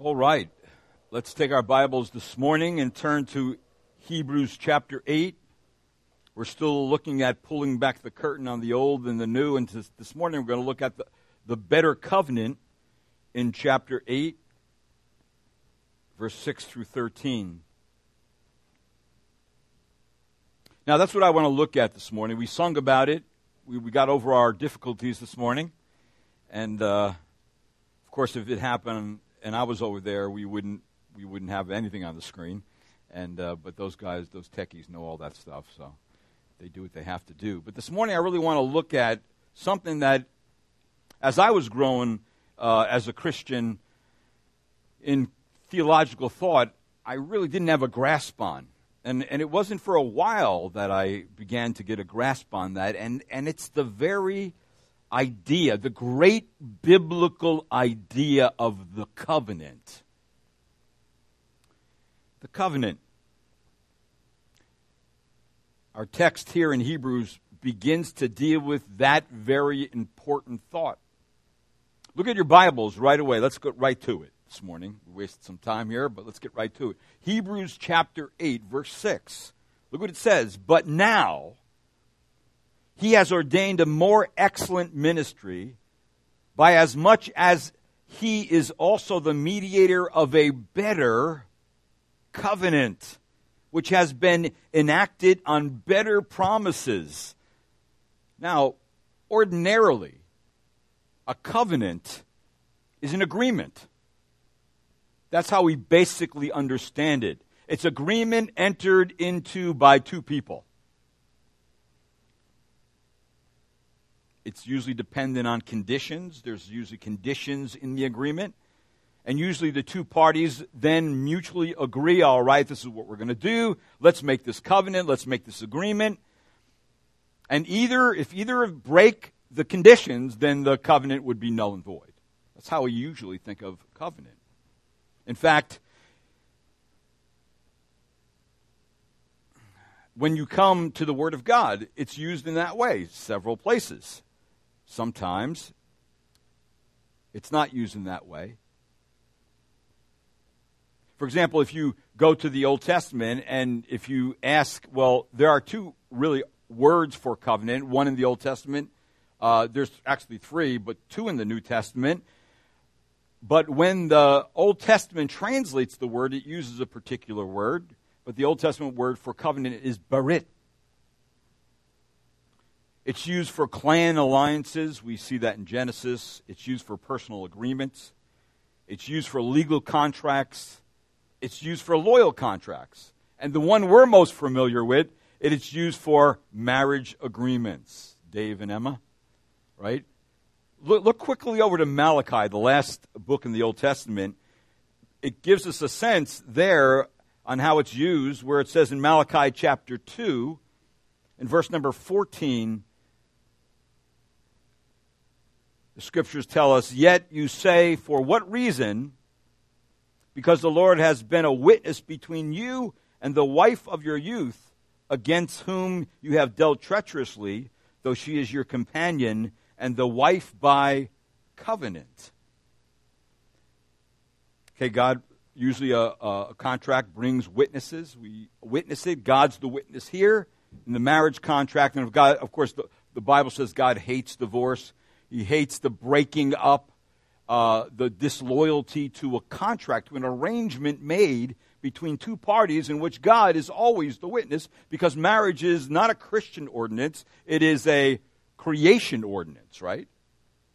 All right. Let's take our Bibles this morning and turn to Hebrews chapter 8. We're still looking at pulling back the curtain on the old and the new, and this, morning we're going to look at the, the better covenant in chapter 8, verse 6 through 13. Now, that's what I want to look at this morning. We sung about it, we, we got over our difficulties this morning, and uh, of course, if it happened and I was over there, we wouldn't we wouldn't have anything on the screen. And uh, but those guys, those techies, know all that stuff, so they do what they have to do. But this morning, I really want to look at something that, as I was growing uh, as a Christian in theological thought, I really didn't have a grasp on. And, and it wasn't for a while that I began to get a grasp on that. And, and it's the very idea, the great biblical idea of the covenant. The covenant. Our text here in Hebrews begins to deal with that very important thought. Look at your Bibles right away. Let's get right to it this morning. We wasted some time here, but let's get right to it. Hebrews chapter 8, verse 6. Look what it says. But now, he has ordained a more excellent ministry by as much as he is also the mediator of a better covenant, which has been enacted on better promises. Now, ordinarily, a covenant is an agreement. That's how we basically understand it. It's agreement entered into by two people. It's usually dependent on conditions. There's usually conditions in the agreement. And usually the two parties then mutually agree all right, this is what we're going to do. Let's make this covenant. Let's make this agreement. And either, if either break the conditions, then the covenant would be null and void. That's how we usually think of covenant. In fact, when you come to the Word of God, it's used in that way several places. Sometimes it's not used in that way. For example, if you go to the Old Testament and if you ask, well, there are two really words for covenant, one in the Old Testament, uh, there's actually three, but two in the New Testament. But when the Old Testament translates the word, it uses a particular word. But the Old Testament word for covenant is berit. It's used for clan alliances. We see that in Genesis. It's used for personal agreements. It's used for legal contracts. It's used for loyal contracts. And the one we're most familiar with, it is used for marriage agreements. Dave and Emma, right? Look, look quickly over to Malachi, the last book in the Old Testament. It gives us a sense there on how it's used, where it says in Malachi chapter 2, in verse number 14, the scriptures tell us, Yet you say, For what reason? Because the Lord has been a witness between you and the wife of your youth, against whom you have dealt treacherously, though she is your companion and the wife by covenant. Okay, God, usually a, a contract brings witnesses. We witness it. God's the witness here in the marriage contract. And of, God, of course, the, the Bible says God hates divorce. He hates the breaking up, uh, the disloyalty to a contract, to an arrangement made between two parties in which God is always the witness because marriage is not a Christian ordinance, it is a creation ordinance, right?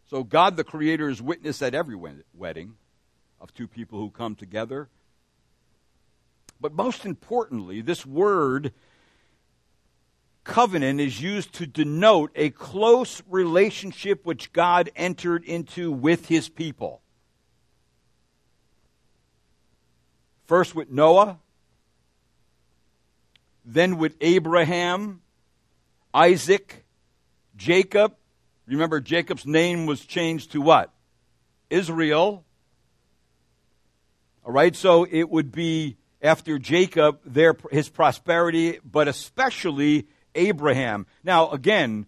So God the Creator is witness at every wedding of two people who come together. But most importantly, this word covenant is used to denote a close relationship which God entered into with his people. First with Noah, then with Abraham, Isaac, Jacob. Remember, Jacob's name was changed to what? Israel. All right, so it would be after Jacob, their, his prosperity, but especially Abraham. Now, again,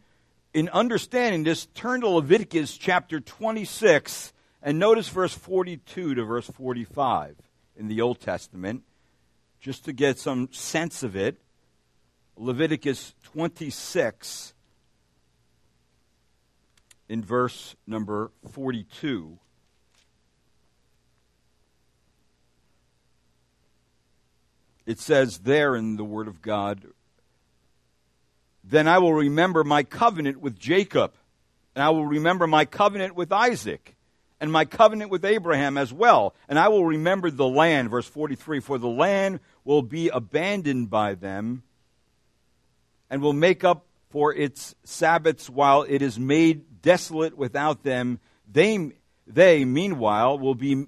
in understanding this, turn to Leviticus chapter 26 And notice verse 42 to verse 45 in the Old Testament, just to get some sense of it. Leviticus 26 in verse number 42. It says there in the Word of God, Then I will remember my covenant with Jacob, and I will remember my covenant with Isaac, and my covenant with Abraham as well. And I will remember the land, verse 43, for the land will be abandoned by them, and will make up for its Sabbaths while it is made desolate without them. They, they meanwhile, will be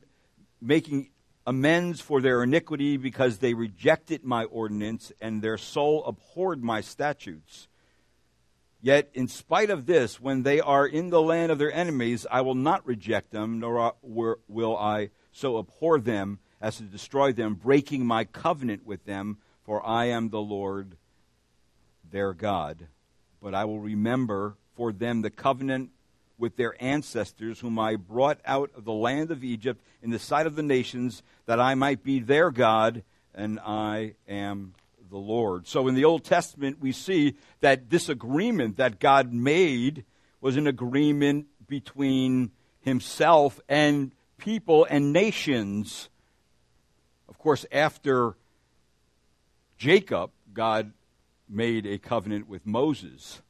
making amends for their iniquity because they rejected my ordinance and their soul abhorred my statutes. Yet, in spite of this, when they are in the land of their enemies, I will not reject them, nor will I so abhor them as to destroy them, breaking my covenant with them, for I am the Lord their God. But I will remember for them the covenant with their ancestors, whom I brought out of the land of Egypt in the sight of the nations, that I might be their God, and I am the Lord. So in the Old Testament, we see that this agreement that God made was an agreement between himself and people and nations. Of course, after Jacob, God made a covenant with Moses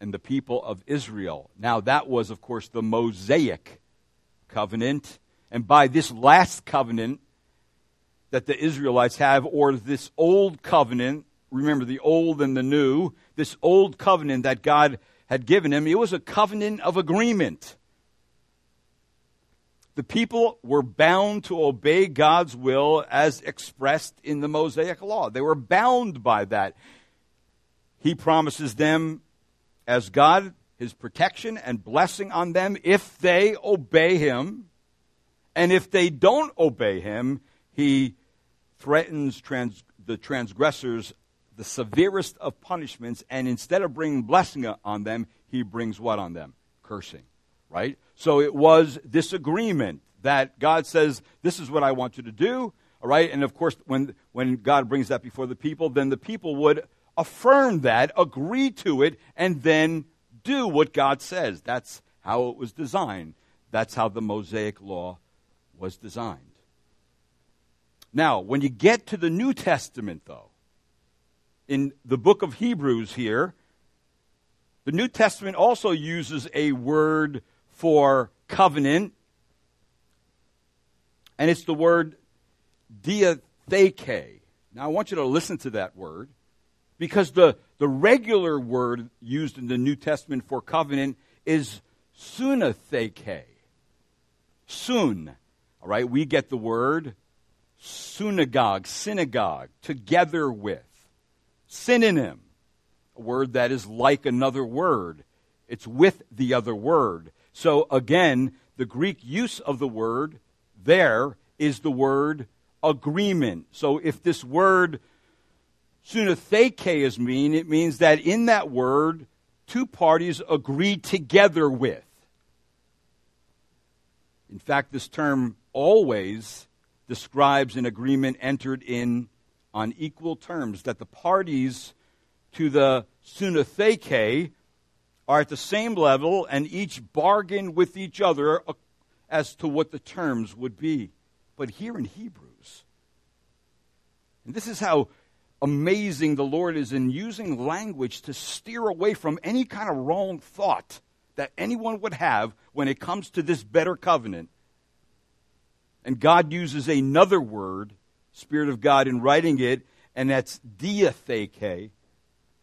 and the people of Israel. Now, that was, of course, the Mosaic covenant. And by this last covenant that the Israelites have, or this old covenant, remember the old and the new, this old covenant that God had given him, it was a covenant of agreement. The people were bound to obey God's will as expressed in the Mosaic law. They were bound by that. He promises them as God his protection and blessing on them if they obey him. And if they don't obey him, he threatens trans- the transgressors the severest of punishments, and instead of bringing blessing on them, he brings what on them? Cursing, right? So it was this agreement that God says, This is what I want you to do, all right? And of course, when, when God brings that before the people, then the people would affirm that, agree to it, and then do what God says. That's how it was designed. That's how the Mosaic law was designed. Now, when you get to the New Testament, though, in the book of Hebrews here, the New Testament also uses a word for covenant, and it's the word diatheke. Now, I want you to listen to that word because the, the regular word used in the New Testament for covenant is sunatheke. Sun. All right, we get the word synagogue, synagogue, together with. Synonym, a word that is like another word. It's with the other word. So again, the Greek use of the word there is the word agreement. So if this word sunatheke is mean, it means that in that word, two parties agree together with. In fact, this term always describes an agreement entered in on equal terms, that the parties to the sunatheke are at the same level and each bargain with each other as to what the terms would be. But here in Hebrews, and this is how amazing the Lord is in using language to steer away from any kind of wrong thought that anyone would have when it comes to this better covenant and God uses another word, Spirit of God, in writing it, and that's diatheke.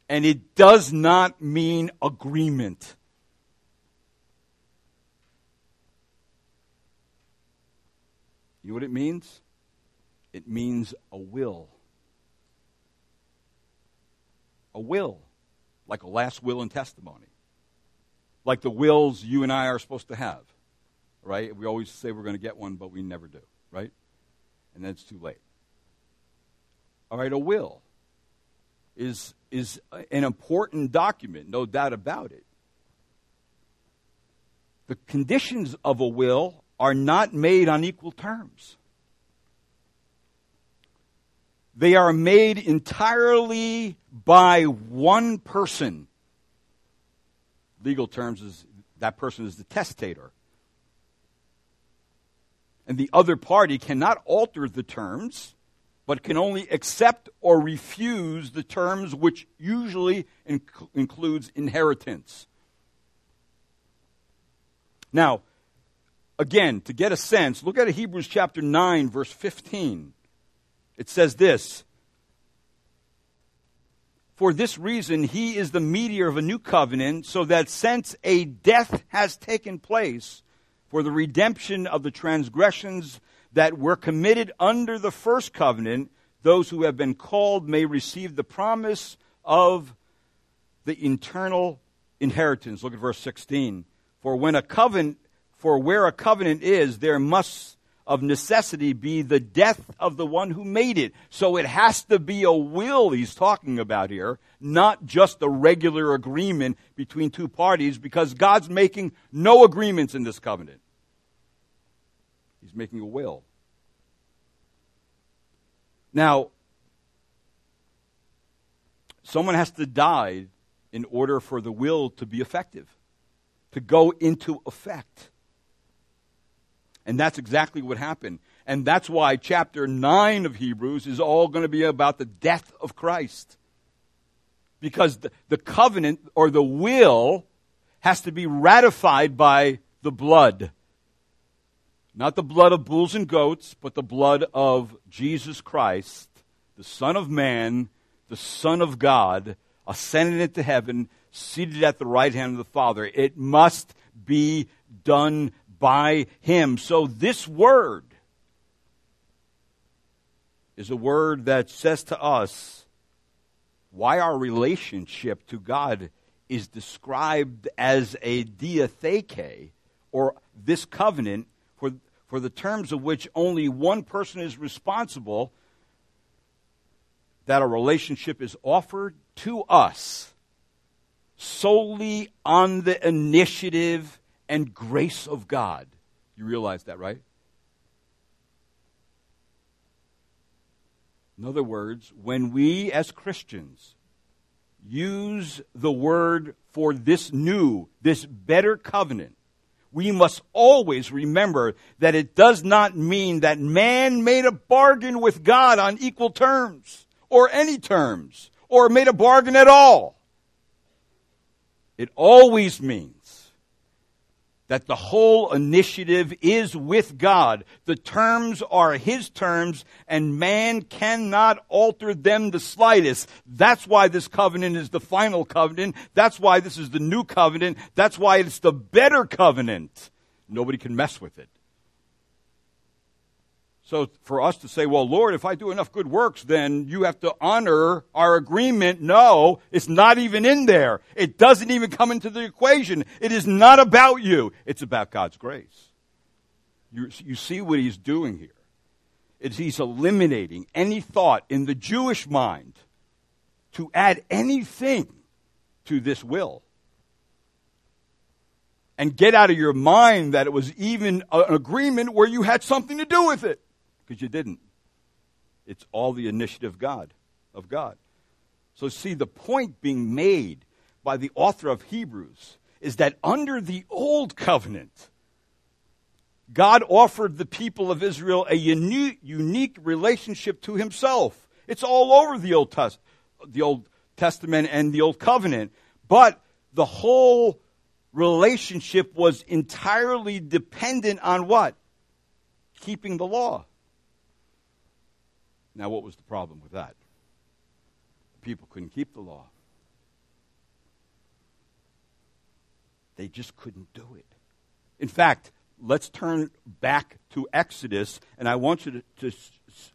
And it does not mean agreement. You know what it means? It means a will. A will. Like a last will and testimony. Like the wills you and I are supposed to have right? We always say we're going to get one, but we never do, right? And then it's too late. All right, a will is, is an important document, no doubt about it. The conditions of a will are not made on equal terms. They are made entirely by one person. Legal terms is that person is the testator. And the other party cannot alter the terms, but can only accept or refuse the terms which usually inc- includes inheritance. Now, again, to get a sense, look at Hebrews chapter 9, verse 15. It says this For this reason, he is the mediator of a new covenant, so that since a death has taken place for the redemption of the transgressions that were committed under the first covenant, those who have been called may receive the promise of the internal inheritance. Look at verse 16. For when a covenant, for where a covenant is, there must of necessity be the death of the one who made it. So it has to be a will he's talking about here, not just a regular agreement between two parties, because God's making no agreements in this covenant. He's making a will. Now, someone has to die in order for the will to be effective, to go into effect. And that's exactly what happened. And that's why chapter 9 of Hebrews is all going to be about the death of Christ. Because the, the covenant or the will has to be ratified by the blood. Not the blood of bulls and goats, but the blood of Jesus Christ, the Son of Man, the Son of God, ascended into heaven, seated at the right hand of the Father. It must be done by him. So this word is a word that says to us why our relationship to God is described as a diatheke, or this covenant, for, for the terms of which only one person is responsible, that a relationship is offered to us solely on the initiative and grace of God. You realize that, right? In other words, when we as Christians use the word for this new, this better covenant, we must always remember that it does not mean that man made a bargain with God on equal terms, or any terms, or made a bargain at all. It always means that the whole initiative is with God. The terms are His terms, and man cannot alter them the slightest. That's why this covenant is the final covenant. That's why this is the new covenant. That's why it's the better covenant. Nobody can mess with it. So for us to say, well, Lord, if I do enough good works, then you have to honor our agreement. No, it's not even in there. It doesn't even come into the equation. It is not about you. It's about God's grace. You, you see what he's doing here. It's, he's eliminating any thought in the Jewish mind to add anything to this will. And get out of your mind that it was even an agreement where you had something to do with it because you didn't. It's all the initiative God of God. So see the point being made by the author of Hebrews is that under the old covenant God offered the people of Israel a unique, unique relationship to himself. It's all over the Old, Test, the Old Testament and the Old Covenant. But the whole relationship was entirely dependent on what? Keeping the law. Now, what was the problem with that? People couldn't keep the law. They just couldn't do it. In fact, let's turn back to Exodus, and I want you to, to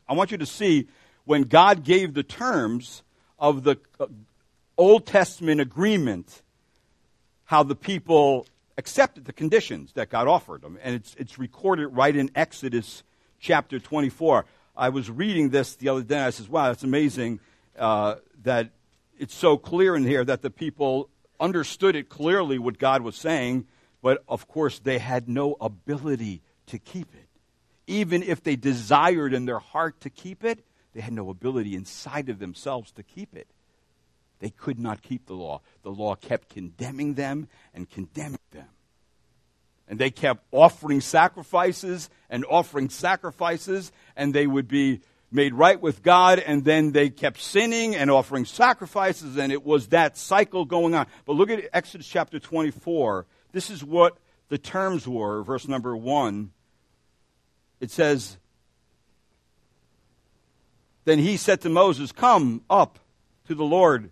I want you to see when God gave the terms of the uh, Old Testament agreement, how the people accepted the conditions that God offered them. And it's, it's recorded right in Exodus chapter 24. I was reading this the other day, and I says, wow, that's amazing uh, that it's so clear in here that the people understood it clearly what God was saying, but of course they had no ability to keep it. Even if they desired in their heart to keep it, they had no ability inside of themselves to keep it. They could not keep the law. The law kept condemning them and condemning them. And they kept offering sacrifices and offering sacrifices, and they would be made right with God, and then they kept sinning and offering sacrifices, and it was that cycle going on. But look at Exodus chapter 24. This is what the terms were, verse number 1. It says, Then he said to Moses, Come up to the Lord,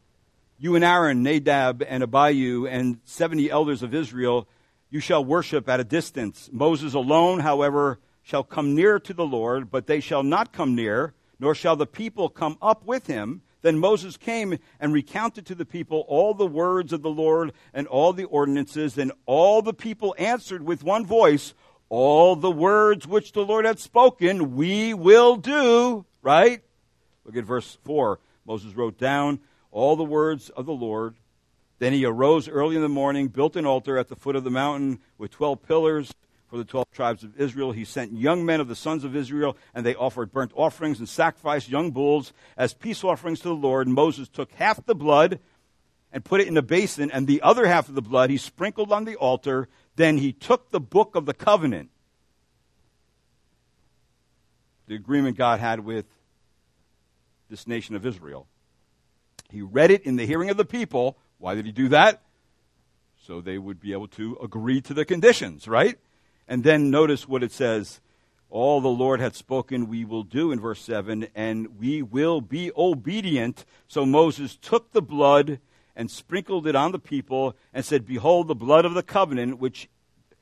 you and Aaron, Nadab and Abihu, and 70 elders of Israel, you shall worship at a distance. Moses alone, however, shall come near to the Lord, but they shall not come near, nor shall the people come up with him. Then Moses came and recounted to the people all the words of the Lord and all the ordinances, and all the people answered with one voice, All the words which the Lord had spoken, we will do. Right? Look at verse 4. Moses wrote down all the words of the Lord. Then he arose early in the morning, built an altar at the foot of the mountain with twelve pillars for the twelve tribes of Israel. He sent young men of the sons of Israel, and they offered burnt offerings and sacrificed young bulls as peace offerings to the Lord. Moses took half the blood and put it in a basin, and the other half of the blood he sprinkled on the altar. Then he took the book of the covenant, the agreement God had with this nation of Israel. He read it in the hearing of the people. Why did he do that? So they would be able to agree to the conditions, right? And then notice what it says all the Lord had spoken, we will do in verse 7, and we will be obedient. So Moses took the blood and sprinkled it on the people and said, Behold, the blood of the covenant which,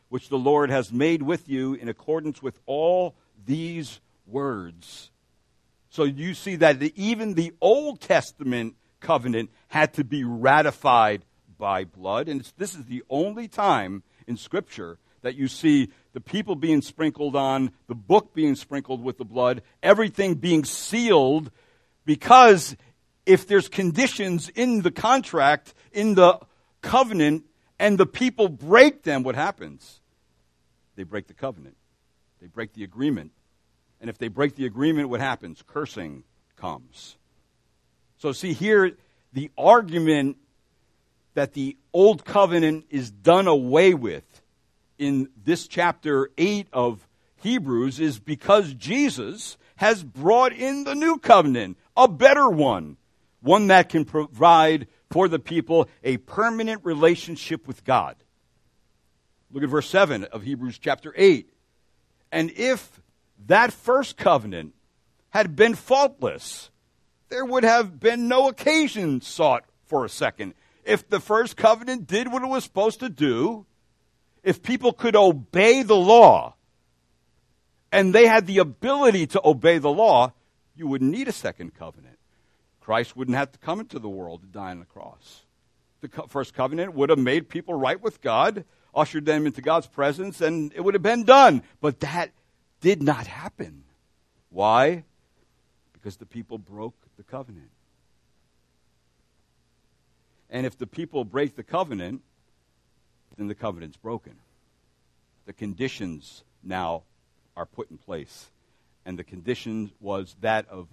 which the Lord has made with you in accordance with all these words. So you see that the, even the Old Testament covenant had to be ratified by blood. And this is the only time in Scripture that you see the people being sprinkled on, the book being sprinkled with the blood, everything being sealed, because if there's conditions in the contract, in the covenant, and the people break them, what happens? They break the covenant. They break the agreement. And if they break the agreement, what happens? Cursing comes. So, see, here, the argument that the old covenant is done away with in this chapter 8 of Hebrews is because Jesus has brought in the new covenant, a better one, one that can provide for the people a permanent relationship with God. Look at verse 7 of Hebrews chapter 8. And if that first covenant had been faultless, there would have been no occasion sought for a second. If the first covenant did what it was supposed to do, if people could obey the law and they had the ability to obey the law, you wouldn't need a second covenant. Christ wouldn't have to come into the world to die on the cross. The first covenant would have made people right with God, ushered them into God's presence, and it would have been done. But that did not happen. Why? Because the people broke the covenant. And if the people break the covenant, then the covenant's broken. The conditions now are put in place. And the condition was that of,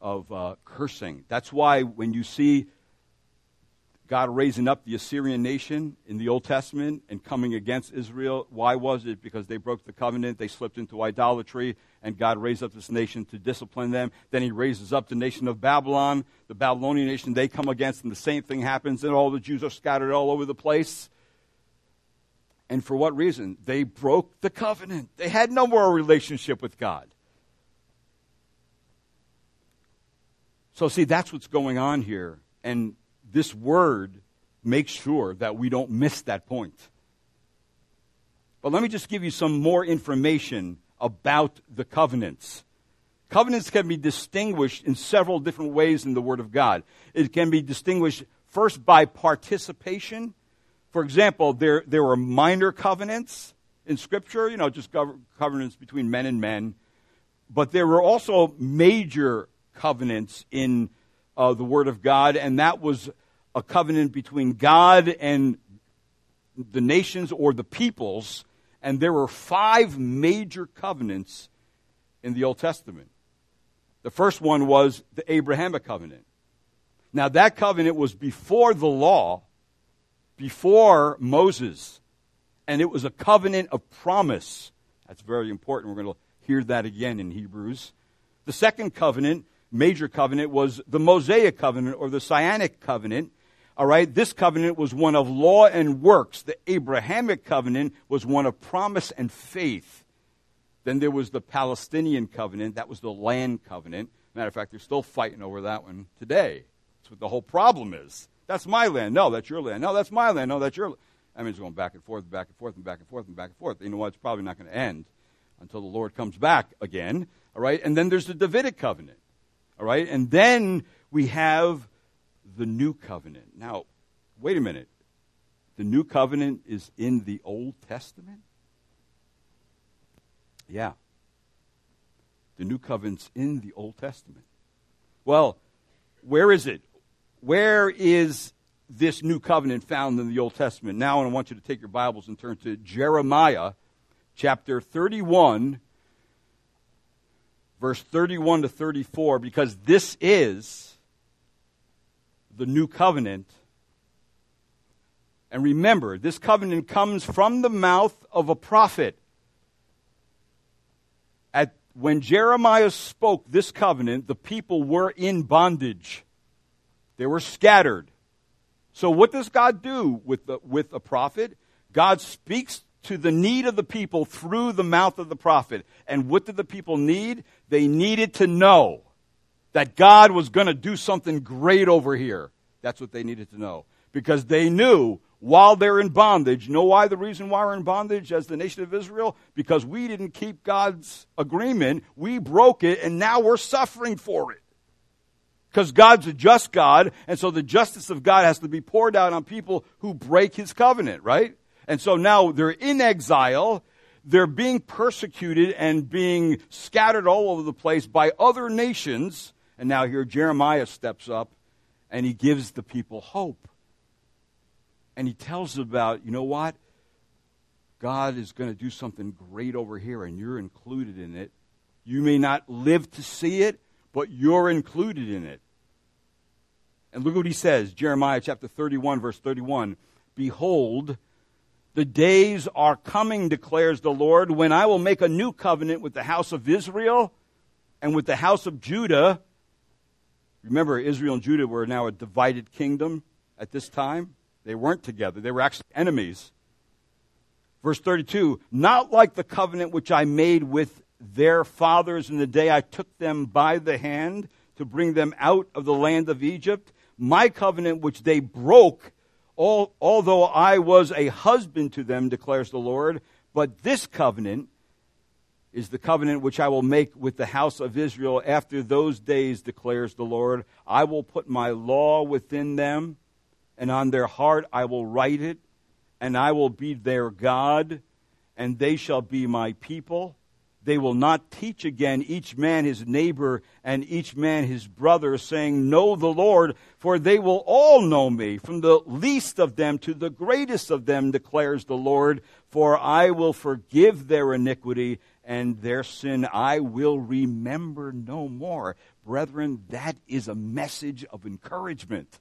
of uh, cursing. That's why when you see God raising up the Assyrian nation in the Old Testament and coming against Israel. Why was it? Because they broke the covenant, they slipped into idolatry, and God raised up this nation to discipline them. Then he raises up the nation of Babylon, the Babylonian nation. They come against, and the same thing happens, and all the Jews are scattered all over the place. And for what reason? They broke the covenant. They had no more relationship with God. So, see, that's what's going on here. And this word makes sure that we don't miss that point. But let me just give you some more information about the covenants. Covenants can be distinguished in several different ways in the Word of God. It can be distinguished first by participation. For example, there, there were minor covenants in Scripture, you know, just covenants between men and men. But there were also major covenants in uh, the Word of God, and that was a covenant between God and the nations or the peoples, And there were five major covenants in the Old Testament. The first one was the Abrahamic covenant. Now, that covenant was before the law, before Moses, and it was a covenant of promise. That's very important. We're going to hear that again in Hebrews. The second covenant, major covenant, was the Mosaic covenant or the Sinaitic covenant. All right, this covenant was one of law and works. The Abrahamic covenant was one of promise and faith. Then there was the Palestinian covenant. That was the land covenant. Matter of fact, they're still fighting over that one today. That's what the whole problem is. That's my land. No, that's your land. No, that's my land. No, that's your land. I mean, it's going back and forth, back and forth, and back and forth, and back and forth. You know what? It's probably not going to end until the Lord comes back again. All right? And then there's the Davidic covenant. All right? And then we have the new covenant. Now, wait a minute. The new covenant is in the Old Testament? Yeah. The new covenant's in the Old Testament. Well, where is it? Where is this new covenant found in the Old Testament? Now, I want you to take your Bibles and turn to Jeremiah chapter 31, verse 31 to 34, because this is the new covenant. And remember, this covenant comes from the mouth of a prophet. At, when Jeremiah spoke this covenant, the people were in bondage. They were scattered. So what does God do with, the, with a prophet? God speaks to the need of the people through the mouth of the prophet. And what did the people need? They needed to know that God was going to do something great over here. That's what they needed to know. Because they knew while they're in bondage, know why the reason why we're in bondage as the nation of Israel? Because we didn't keep God's agreement. We broke it and now we're suffering for it. Because God's a just God, and so the justice of God has to be poured out on people who break his covenant, right? And so now they're in exile. They're being persecuted and being scattered all over the place by other nations. And now here Jeremiah steps up and he gives the people hope. And he tells about, you know what? God is going to do something great over here, and you're included in it. You may not live to see it, but you're included in it. And look what he says Jeremiah chapter 31, verse 31. Behold, the days are coming, declares the Lord, when I will make a new covenant with the house of Israel and with the house of Judah. Remember, Israel and Judah were now a divided kingdom at this time. They weren't together, they were actually enemies. Verse 32 Not like the covenant which I made with their fathers in the day I took them by the hand to bring them out of the land of Egypt, my covenant which they broke all, although I was a husband to them, declares the Lord, but this covenant is the covenant which I will make with the house of Israel after those days, declares the Lord. I will put my law within them, and on their heart I will write it, and I will be their God, and they shall be my people. They will not teach again each man his neighbor and each man his brother, saying, Know the Lord, for they will all know me, from the least of them to the greatest of them, declares the Lord. For I will forgive their iniquity and their sin I will remember no more. Brethren, that is a message of encouragement.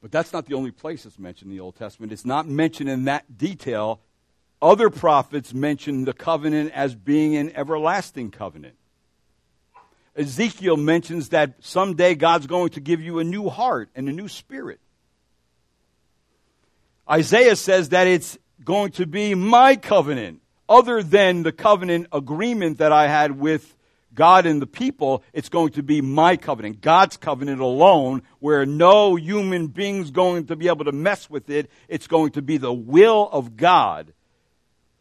But that's not the only place it's mentioned in the Old Testament. It's not mentioned in that detail. Other prophets mention the covenant as being an everlasting covenant. Ezekiel mentions that someday God's going to give you a new heart and a new spirit. Isaiah says that it's going to be my covenant, other than the covenant agreement that I had with God and the people, it's going to be my covenant, God's covenant alone, where no human being's going to be able to mess with it. It's going to be the will of God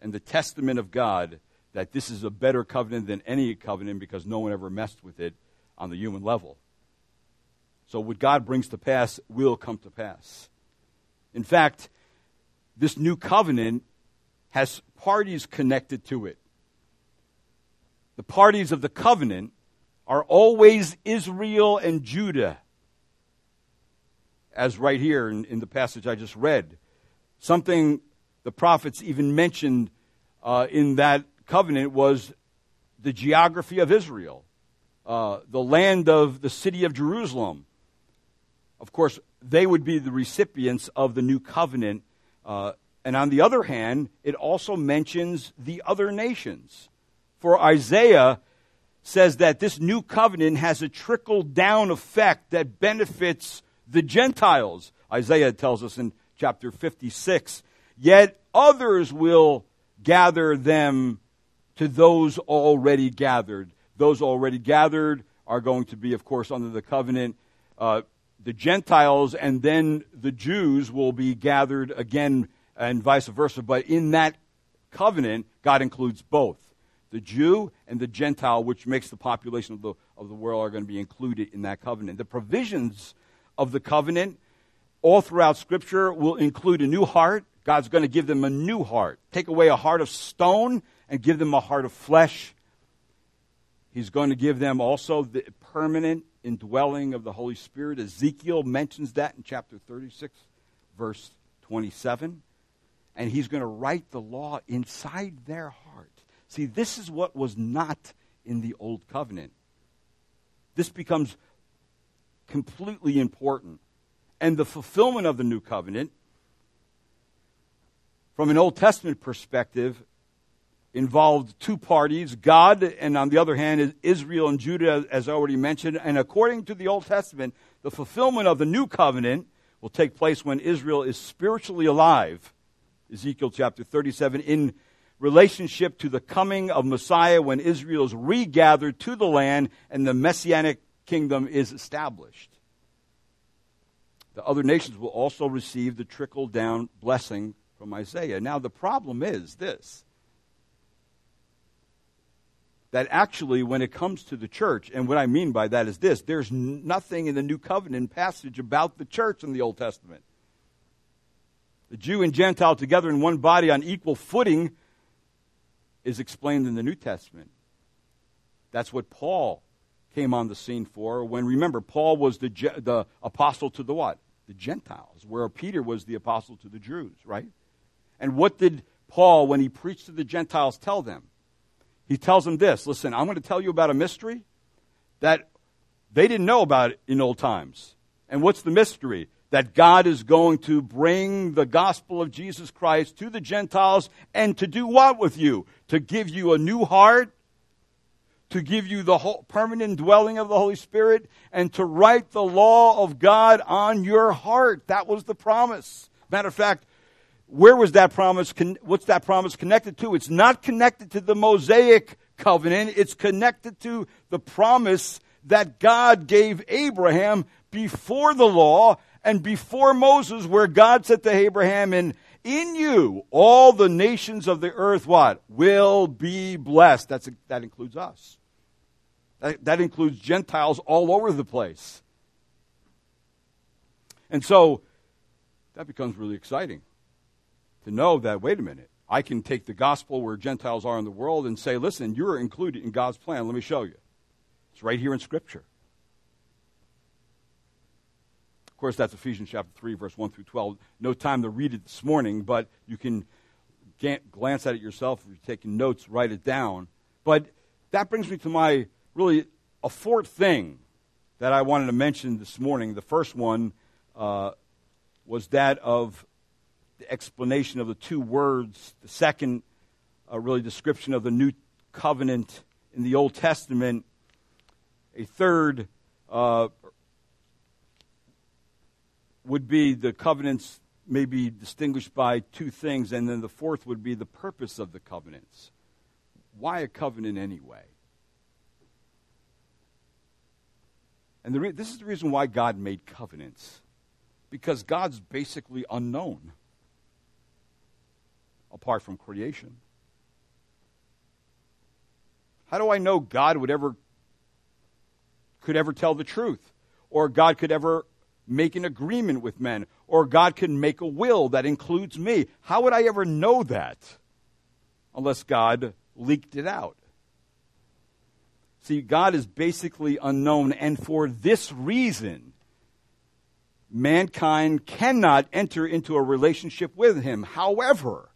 and the testament of God that this is a better covenant than any covenant because no one ever messed with it on the human level. So what God brings to pass will come to pass. In fact, this new covenant has parties connected to it the parties of the covenant are always Israel and Judah. as right here in, in the passage I just read. Something the prophets even mentioned uh, in that covenant was the geography of Israel, uh, the land of the city of Jerusalem. Of course, they would be the recipients of the new covenant. Uh, and on the other hand, it also mentions the other nations. For Isaiah says that this new covenant has a trickle down effect that benefits the Gentiles. Isaiah tells us in chapter 56 Yet others will gather them to those already gathered. Those already gathered are going to be, of course, under the covenant. Uh, the Gentiles and then the Jews will be gathered again and vice versa. But in that covenant, God includes both. The Jew and the Gentile, which makes the population of the, of the world, are going to be included in that covenant. The provisions of the covenant all throughout Scripture will include a new heart. God's going to give them a new heart. Take away a heart of stone and give them a heart of flesh. He's going to give them also the permanent indwelling of the Holy Spirit. Ezekiel mentions that in chapter 36, verse 27. And he's going to write the law inside their heart. See, this is what was not in the Old Covenant. This becomes completely important. And the fulfillment of the New Covenant, from an Old Testament perspective, involved two parties God, and on the other hand, Israel and Judah, as already mentioned. And according to the Old Testament, the fulfillment of the new covenant will take place when Israel is spiritually alive. Ezekiel chapter 37, in relationship to the coming of Messiah when Israel is regathered to the land and the messianic kingdom is established. The other nations will also receive the trickle down blessing from Isaiah. Now, the problem is this that actually, when it comes to the church, and what I mean by that is this there's nothing in the New Covenant passage about the church in the Old Testament. The Jew and Gentile together in one body on equal footing is explained in the New Testament. That's what Paul came on the scene for when, remember, Paul was the, the apostle to the what? The Gentiles, where Peter was the apostle to the Jews, right? And what did Paul, when he preached to the Gentiles, tell them? He tells them this listen, I'm going to tell you about a mystery that they didn't know about in old times. And what's the mystery? That God is going to bring the gospel of Jesus Christ to the Gentiles and to do what with you? To give you a new heart, to give you the permanent dwelling of the Holy Spirit, and to write the law of God on your heart. That was the promise. Matter of fact, where was that promise? What's that promise connected to? It's not connected to the Mosaic covenant. It's connected to the promise that God gave Abraham before the law and before Moses, where God said to Abraham, and in you all the nations of the earth what will be blessed. That's that includes us. That, that includes Gentiles all over the place. And so that becomes really exciting to know that, wait a minute, I can take the gospel where Gentiles are in the world and say, listen, you're included in God's plan. Let me show you. It's right here in Scripture. Of course, that's Ephesians chapter 3, verse 1 through 12. No time to read it this morning, but you can glance at it yourself. If you're taking notes, write it down. But that brings me to my really a fourth thing that I wanted to mention this morning. The first one uh, was that of the explanation of the two words. The second, uh, really, description of the new covenant in the Old Testament. A third uh, would be the covenants may be distinguished by two things, and then the fourth would be the purpose of the covenants. Why a covenant anyway? And re- this is the reason why God made covenants. Because God's basically unknown apart from creation. How do I know God would ever could ever tell the truth or God could ever make an agreement with men or God could make a will that includes me? How would I ever know that unless God leaked it out? See, God is basically unknown and for this reason mankind cannot enter into a relationship with him. However,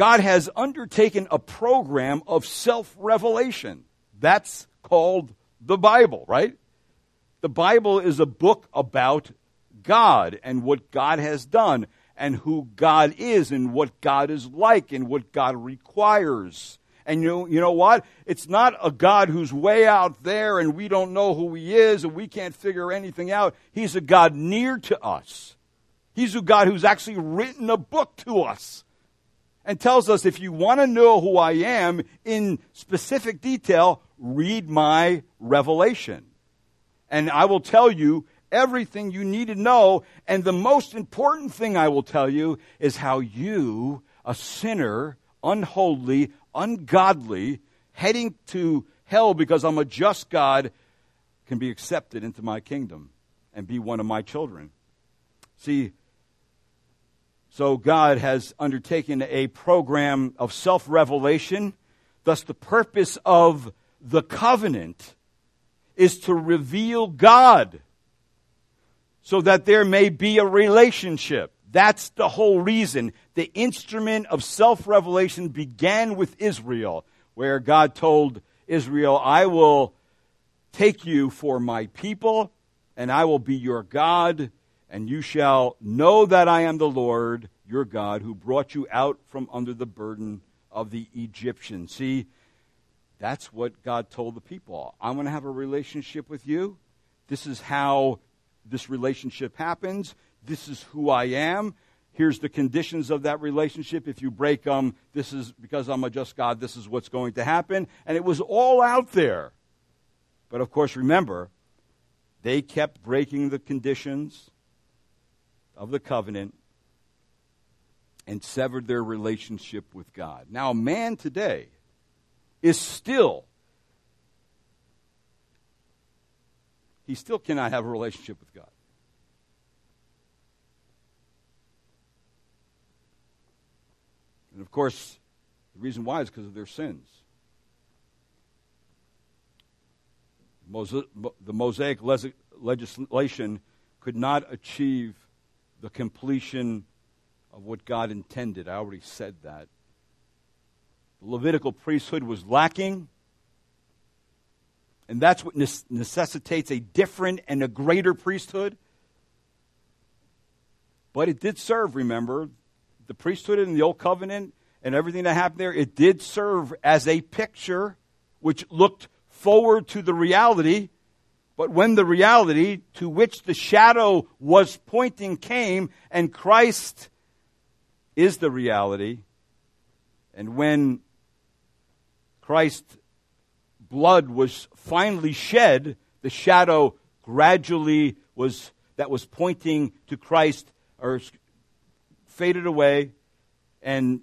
God has undertaken a program of self revelation. That's called the Bible, right? The Bible is a book about God and what God has done and who God is and what God is like and what God requires. And you, you know what? It's not a God who's way out there and we don't know who he is and we can't figure anything out. He's a God near to us. He's a God who's actually written a book to us and tells us if you want to know who I am in specific detail, read my revelation. And I will tell you everything you need to know. And the most important thing I will tell you is how you, a sinner, unholy, ungodly, heading to hell because I'm a just God, can be accepted into my kingdom and be one of my children. See, so God has undertaken a program of self revelation. Thus, the purpose of the covenant is to reveal God so that there may be a relationship. That's the whole reason. The instrument of self revelation began with Israel, where God told Israel, I will take you for my people, and I will be your God, and you shall know that I am the Lord your God who brought you out from under the burden of the Egyptians. See, that's what God told the people. I'm going to have a relationship with you. This is how this relationship happens. This is who I am. Here's the conditions of that relationship. If you break them, this is because I'm a just God, this is what's going to happen. And it was all out there. But of course, remember, they kept breaking the conditions of the covenant and severed their relationship with God. Now, man today is still he still cannot have a relationship with God. And of course, the reason why is because of their sins. The Mosaic legislation could not achieve the completion of what God intended. I already said that. The Levitical priesthood was lacking. And that's what necessitates a different and a greater priesthood. But it did serve, remember, the priesthood in the Old Covenant and everything that happened there, it did serve as a picture which looked forward to the reality. But when the reality to which the shadow was pointing came, and Christ is the reality, and when Christ's blood was finally shed, the shadow gradually was that was pointing to Christ or faded away and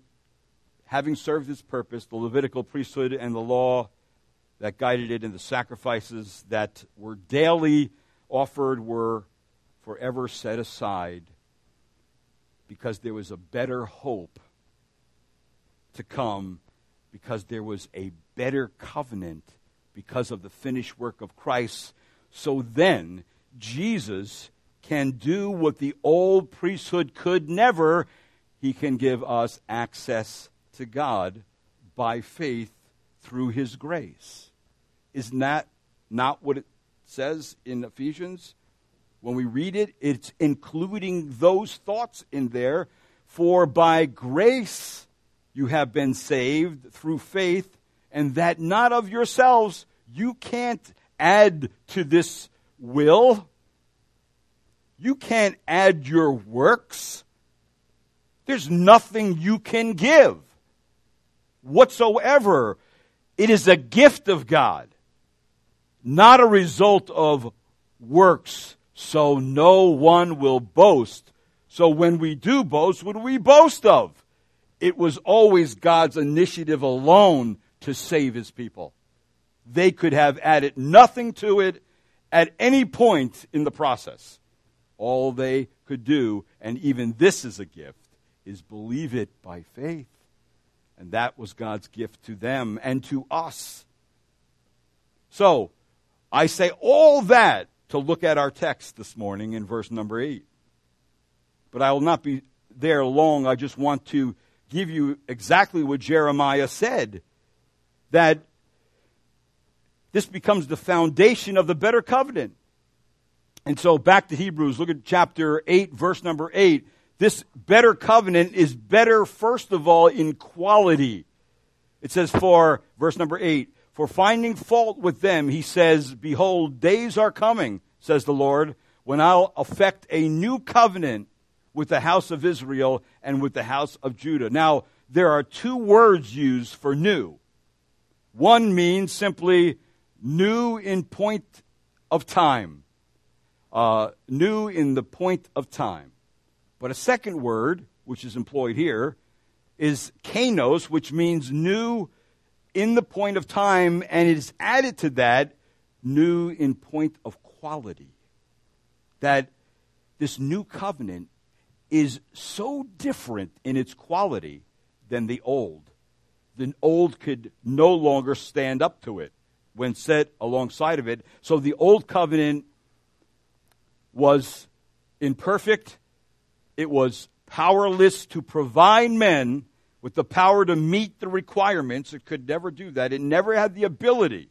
having served its purpose, the Levitical priesthood and the law that guided it and the sacrifices that were daily offered were forever set aside because there was a better hope to come because there was a better covenant because of the finished work of Christ. So then, Jesus can do what the old priesthood could never. He can give us access to God by faith through His grace. Isn't that not what it says in Ephesians? When we read it, it's including those thoughts in there. For by grace you have been saved through faith, and that not of yourselves. You can't add to this will. You can't add your works. There's nothing you can give whatsoever. It is a gift of God, not a result of works, so no one will boast. So when we do boast, what do we boast of? It was always God's initiative alone to save his people. They could have added nothing to it at any point in the process. All they could do, and even this is a gift, is believe it by faith. And that was God's gift to them and to us. So, I say all that to look at our text this morning in verse number 8. But I will not be there long. I just want to give you exactly what Jeremiah said that this becomes the foundation of the better covenant. And so back to Hebrews, look at chapter 8, verse number 8. This better covenant is better, first of all, in quality. It says, for, verse number 8, for finding fault with them, he says, Behold, days are coming, says the Lord, when I'll effect a new covenant with the house of Israel and with the house of Judah. Now, there are two words used for new. One means simply new in point of time, uh, new in the point of time. But a second word, which is employed here, is kainos, which means new in the point of time, and it is added to that new in point of quality. That this new covenant is so different in its quality than the old. The old could no longer stand up to it when set alongside of it. So the old covenant was imperfect, it was powerless to provide men with the power to meet the requirements. It could never do that. It never had the ability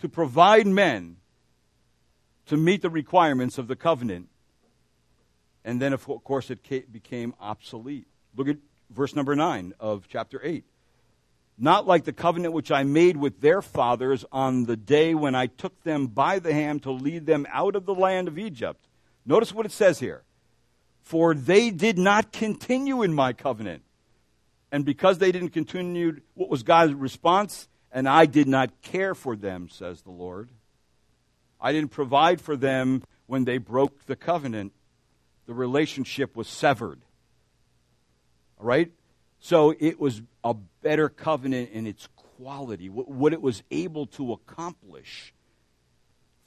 to provide men to meet the requirements of the covenant. And then, of course, it became obsolete. Look at verse number 9 of chapter 8 not like the covenant which I made with their fathers on the day when I took them by the hand to lead them out of the land of Egypt. Notice what it says here. For they did not continue in my covenant. And because they didn't continue, what was God's response? And I did not care for them, says the Lord. I didn't provide for them when they broke the covenant. The relationship was severed. All right? So it was a better covenant in its quality, what it was able to accomplish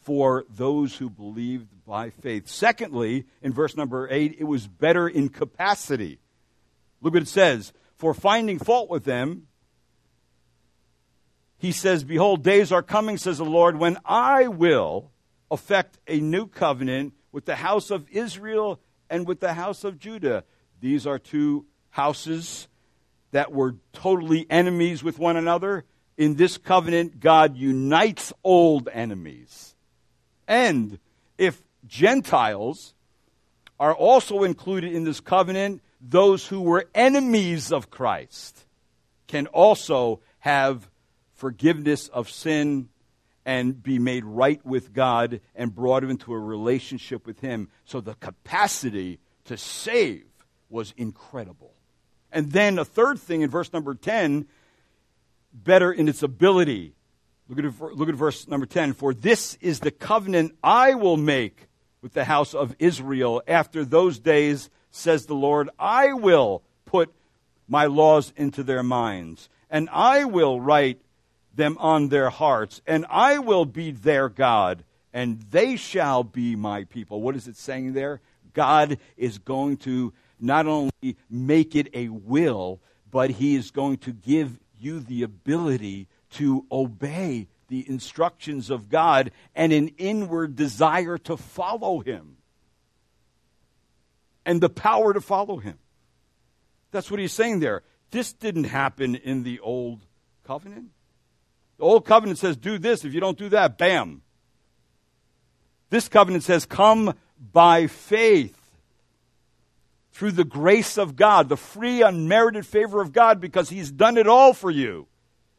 for those who believed by faith. Secondly, in verse number 8, it was better in capacity. Look what it says. For finding fault with them, he says, Behold, days are coming, says the Lord, when I will effect a new covenant with the house of Israel and with the house of Judah. These are two houses that were totally enemies with one another. In this covenant, God unites old enemies. And if Gentiles are also included in this covenant, those who were enemies of Christ can also have forgiveness of sin and be made right with God and brought into a relationship with Him. So the capacity to save was incredible. And then a third thing in verse number 10, better in its ability. Look at, look at verse number 10. For this is the covenant I will make with the house of Israel after those days, says the Lord. I will put my laws into their minds, and I will write them on their hearts, and I will be their God, and they shall be my people. What is it saying there? God is going to not only make it a will, but he is going to give you the ability to obey the instructions of God and an inward desire to follow him and the power to follow him. That's what he's saying there. This didn't happen in the old covenant. The old covenant says, do this. If you don't do that, bam. This covenant says, come by faith through the grace of God, the free, unmerited favor of God, because He's done it all for you.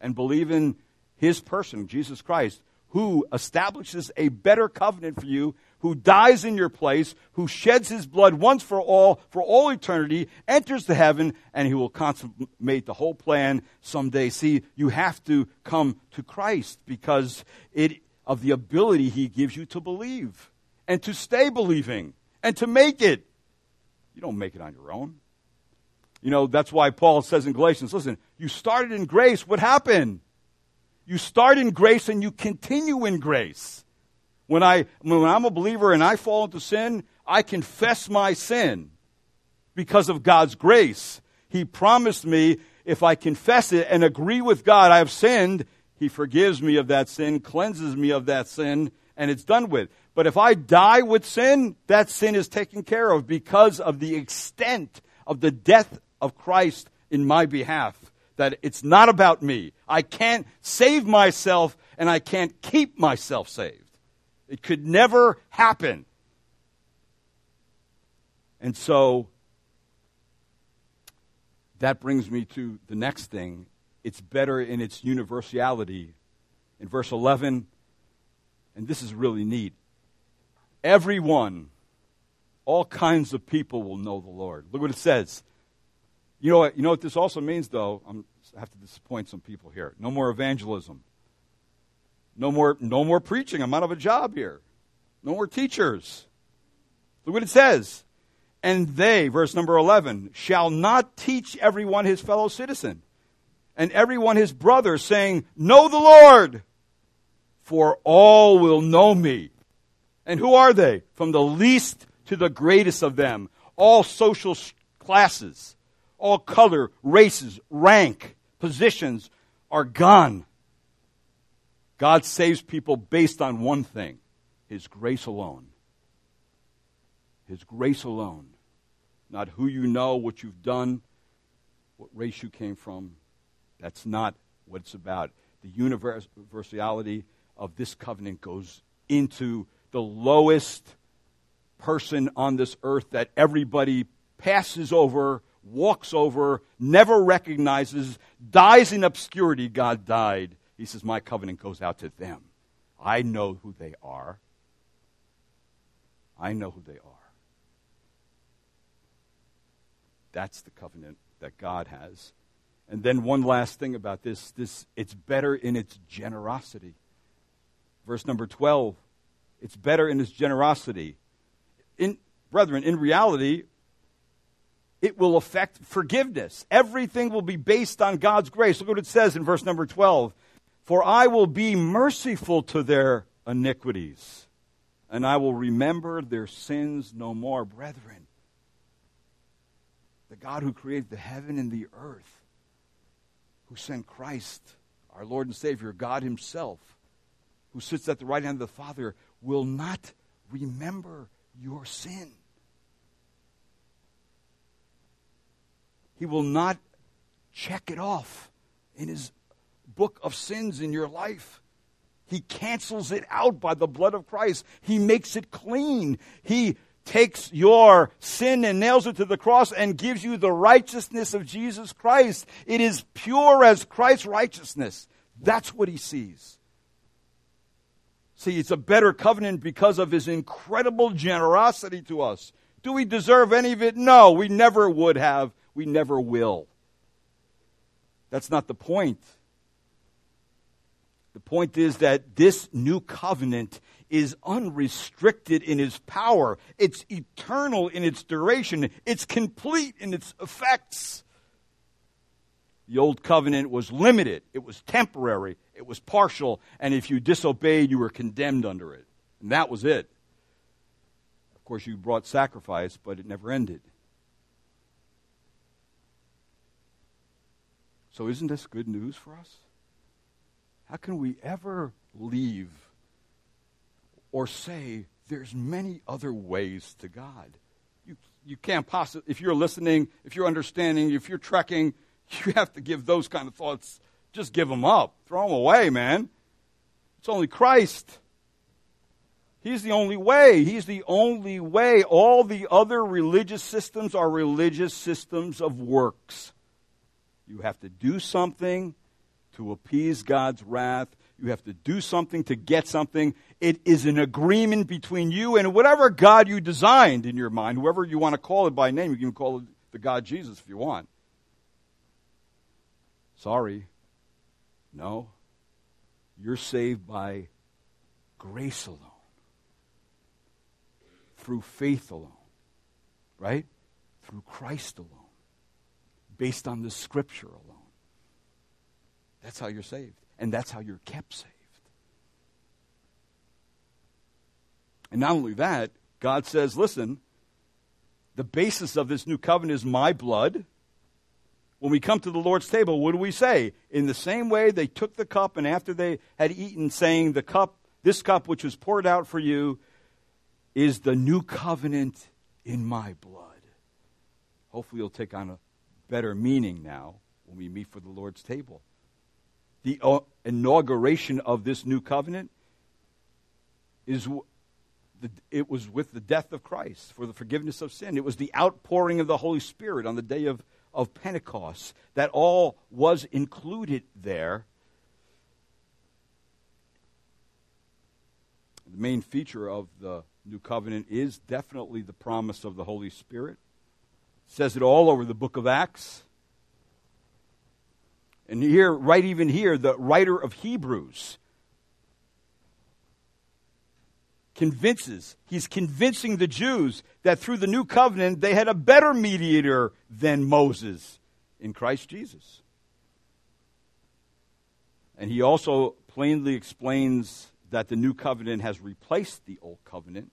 And believe in His person, Jesus Christ, who establishes a better covenant for you, who dies in your place, who sheds His blood once for all, for all eternity, enters the heaven, and He will consummate the whole plan someday. See, you have to come to Christ because it, of the ability He gives you to believe and to stay believing and to make it. You don't make it on your own. You know, that's why Paul says in Galatians, listen, you started in grace. What happened? You start in grace and you continue in grace. When, I, when I'm a believer and I fall into sin, I confess my sin because of God's grace. He promised me if I confess it and agree with God, I have sinned, He forgives me of that sin, cleanses me of that sin, and it's done with. But if I die with sin, that sin is taken care of because of the extent of the death of Christ in my behalf. That it's not about me. I can't save myself and I can't keep myself saved. It could never happen. And so that brings me to the next thing. It's better in its universality. In verse 11, and this is really neat everyone, all kinds of people will know the Lord. Look what it says. You know what, you know what this also means, though? I'm, I have to disappoint some people here. No more evangelism. No more, no more preaching. I'm out of a job here. No more teachers. Look what it says. And they, verse number 11, shall not teach everyone his fellow citizen and everyone his brother, saying, Know the Lord, for all will know me. And who are they? From the least to the greatest of them, all social classes, all color, races, rank, positions are gone. God saves people based on one thing His grace alone. His grace alone. Not who you know, what you've done, what race you came from. That's not what it's about. The universality of this covenant goes into the lowest person on this earth that everybody passes over, walks over, never recognizes, dies in obscurity. God died. He says, My covenant goes out to them. I know who they are. I know who they are. That's the covenant that God has. And then one last thing about this, this it's better in its generosity. Verse number 12 it's better in its generosity. In, brethren, in reality, it will affect forgiveness. Everything will be based on God's grace. Look what it says in verse number 12 For I will be merciful to their iniquities, and I will remember their sins no more. Brethren, the God who created the heaven and the earth, who sent Christ, our Lord and Savior, God Himself, who sits at the right hand of the Father, will not remember your sin. He will not check it off in his book of sins in your life. He cancels it out by the blood of Christ. He makes it clean. He takes your sin and nails it to the cross and gives you the righteousness of Jesus Christ. It is pure as Christ's righteousness. That's what he sees. See, it's a better covenant because of his incredible generosity to us. Do we deserve any of it? No, we never would have. We never will. That's not the point. The point is that this new covenant is unrestricted in its power. It's eternal in its duration. It's complete in its effects. The old covenant was limited, it was temporary, it was partial, and if you disobeyed, you were condemned under it. And that was it. Of course, you brought sacrifice, but it never ended. So, isn't this good news for us? How can we ever leave or say there's many other ways to God? You, you can't possibly, if you're listening, if you're understanding, if you're trekking, you have to give those kind of thoughts, just give them up. Throw them away, man. It's only Christ. He's the only way. He's the only way. All the other religious systems are religious systems of works. You have to do something to appease God's wrath. You have to do something to get something. It is an agreement between you and whatever God you designed in your mind, whoever you want to call it by name. You can call it the God Jesus if you want. Sorry. No. You're saved by grace alone, through faith alone, right? Through Christ alone, based on the scripture alone. That's how you're saved. And that's how you're kept saved. And not only that, God says, listen, the basis of this new covenant is my blood when we come to the Lord's table, what do we say? In the same way they took the cup and after they had eaten, saying, The cup This cup which was poured out for you is the new covenant in my blood. Hopefully, you'll take on a better meaning now when we meet for the Lord's table. The uh, inauguration of this new covenant is it was with the death of Christ for the forgiveness of sin. It was the outpouring of the Holy Spirit on the day of, of Pentecost. That all was included there. The main feature of the new covenant is definitely the promise of the Holy Spirit. Says it all over the book of Acts. And here, right even here, the writer of Hebrews convinces, he's convincing the Jews that through the new covenant they had a better mediator than Moses in Christ Jesus. And he also plainly explains that the new covenant has replaced the old covenant.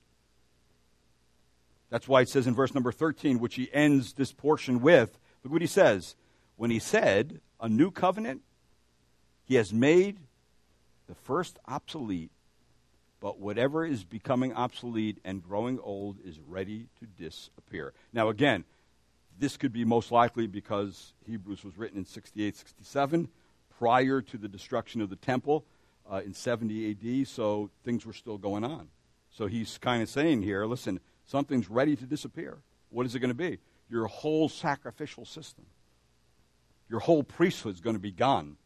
That's why it says in verse number 13, which he ends this portion with, look what he says. When he said, a new covenant, he has made the first obsolete but whatever is becoming obsolete and growing old is ready to disappear. Now, again, this could be most likely because Hebrews was written in 68 67, prior to the destruction of the temple uh, in 70 AD, so things were still going on. So he's kind of saying here listen, something's ready to disappear. What is it going to be? Your whole sacrificial system, your whole priesthood is going to be gone.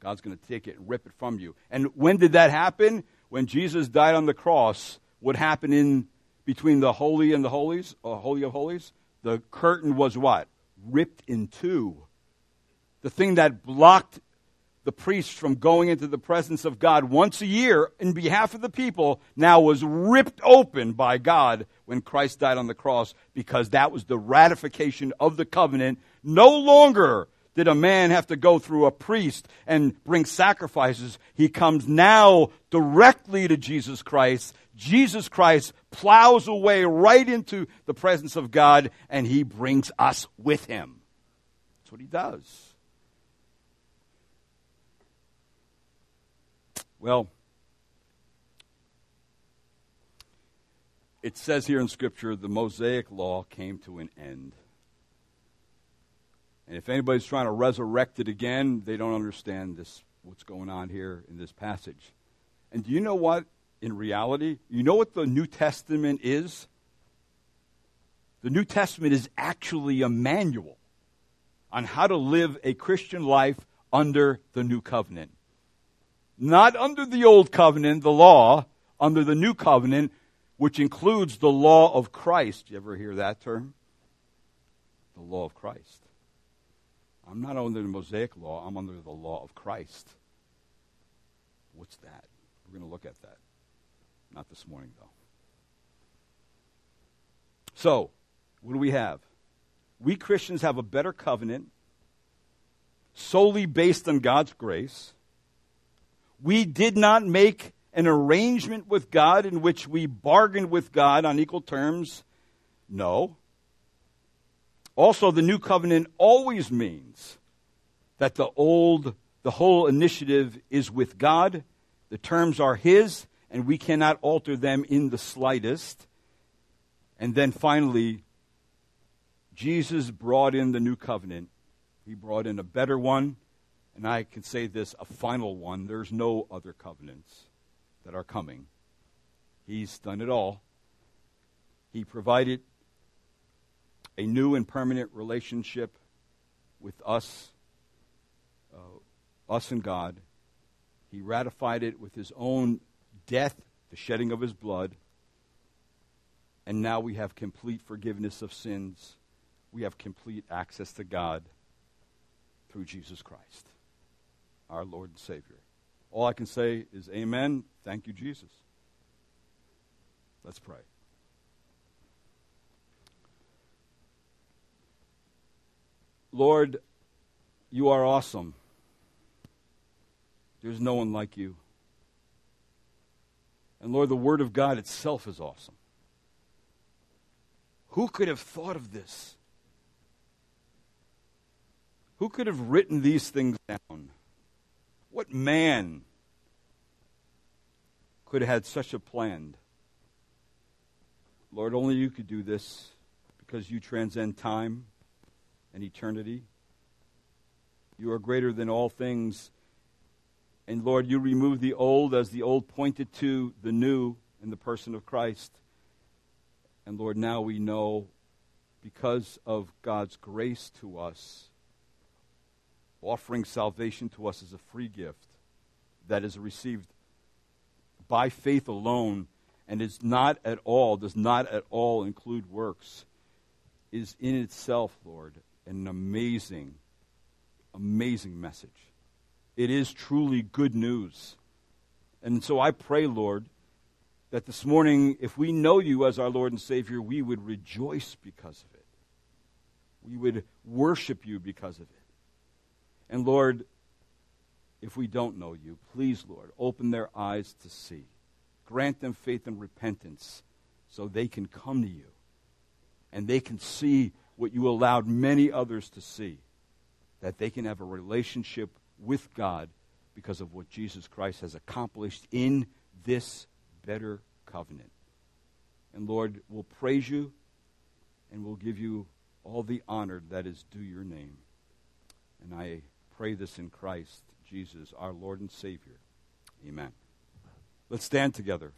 God's going to take it and rip it from you. And when did that happen? when Jesus died on the cross, what happened in between the holy and the holies, or holy of holies? The curtain was what? Ripped in two. The thing that blocked the priest from going into the presence of God once a year in behalf of the people now was ripped open by God when Christ died on the cross because that was the ratification of the covenant. No longer did a man have to go through a priest and bring sacrifices. He comes now directly to Jesus Christ. Jesus Christ plows away right into the presence of God and he brings us with him. That's what he does. Well, it says here in Scripture the Mosaic law came to an end. And if anybody's trying to resurrect it again, they don't understand this what's going on here in this passage. And do you know what in reality? You know what the New Testament is? The New Testament is actually a manual on how to live a Christian life under the new covenant. Not under the old covenant, the law, under the new covenant, which includes the law of Christ. You ever hear that term? The law of Christ. I'm not under the Mosaic law, I'm under the law of Christ. What's that? We're going to look at that. Not this morning, though. So, what do we have? We Christians have a better covenant solely based on God's grace. We did not make an arrangement with God in which we bargained with God on equal terms. No. Also, the new covenant always means that the old, the whole initiative is with God. The terms are His, and we cannot alter them in the slightest. And then finally, Jesus brought in the new covenant. He brought in a better one, and I can say this a final one. There's no other covenants that are coming. He's done it all. He provided a new and permanent relationship with us, uh, us and God. He ratified it with his own death, the shedding of his blood. And now we have complete forgiveness of sins. We have complete access to God through Jesus Christ, our Lord and Savior. All I can say is, Amen. Thank you, Jesus. Let's pray. Lord, you are awesome. There's no one like you. And Lord, the Word of God itself is awesome. Who could have thought of this? Who could have written these things down? What man could have had such a plan. Lord, only you could do this because you transcend time and eternity. You are greater than all things. And Lord, you remove the old as the old pointed to the new in the person of Christ. And Lord, now we know because of God's grace to us, offering salvation to us as a free gift that is received by faith alone and is not at all, does not at all include works, is in itself, Lord, an amazing, amazing message. It is truly good news. And so I pray, Lord, that this morning, if we know you as our Lord and Savior, we would rejoice because of it. We would worship you because of it. And Lord, if we don't know you, please, Lord, open their eyes to see. Grant them faith and repentance so they can come to you and they can see what you allowed many others to see that they can have a relationship with God because of what Jesus Christ has accomplished in this better covenant. And Lord, we'll praise you and we'll give you all the honor that is due your name. And I pray this in Christ Jesus, our Lord and Savior. Amen. Let's stand together.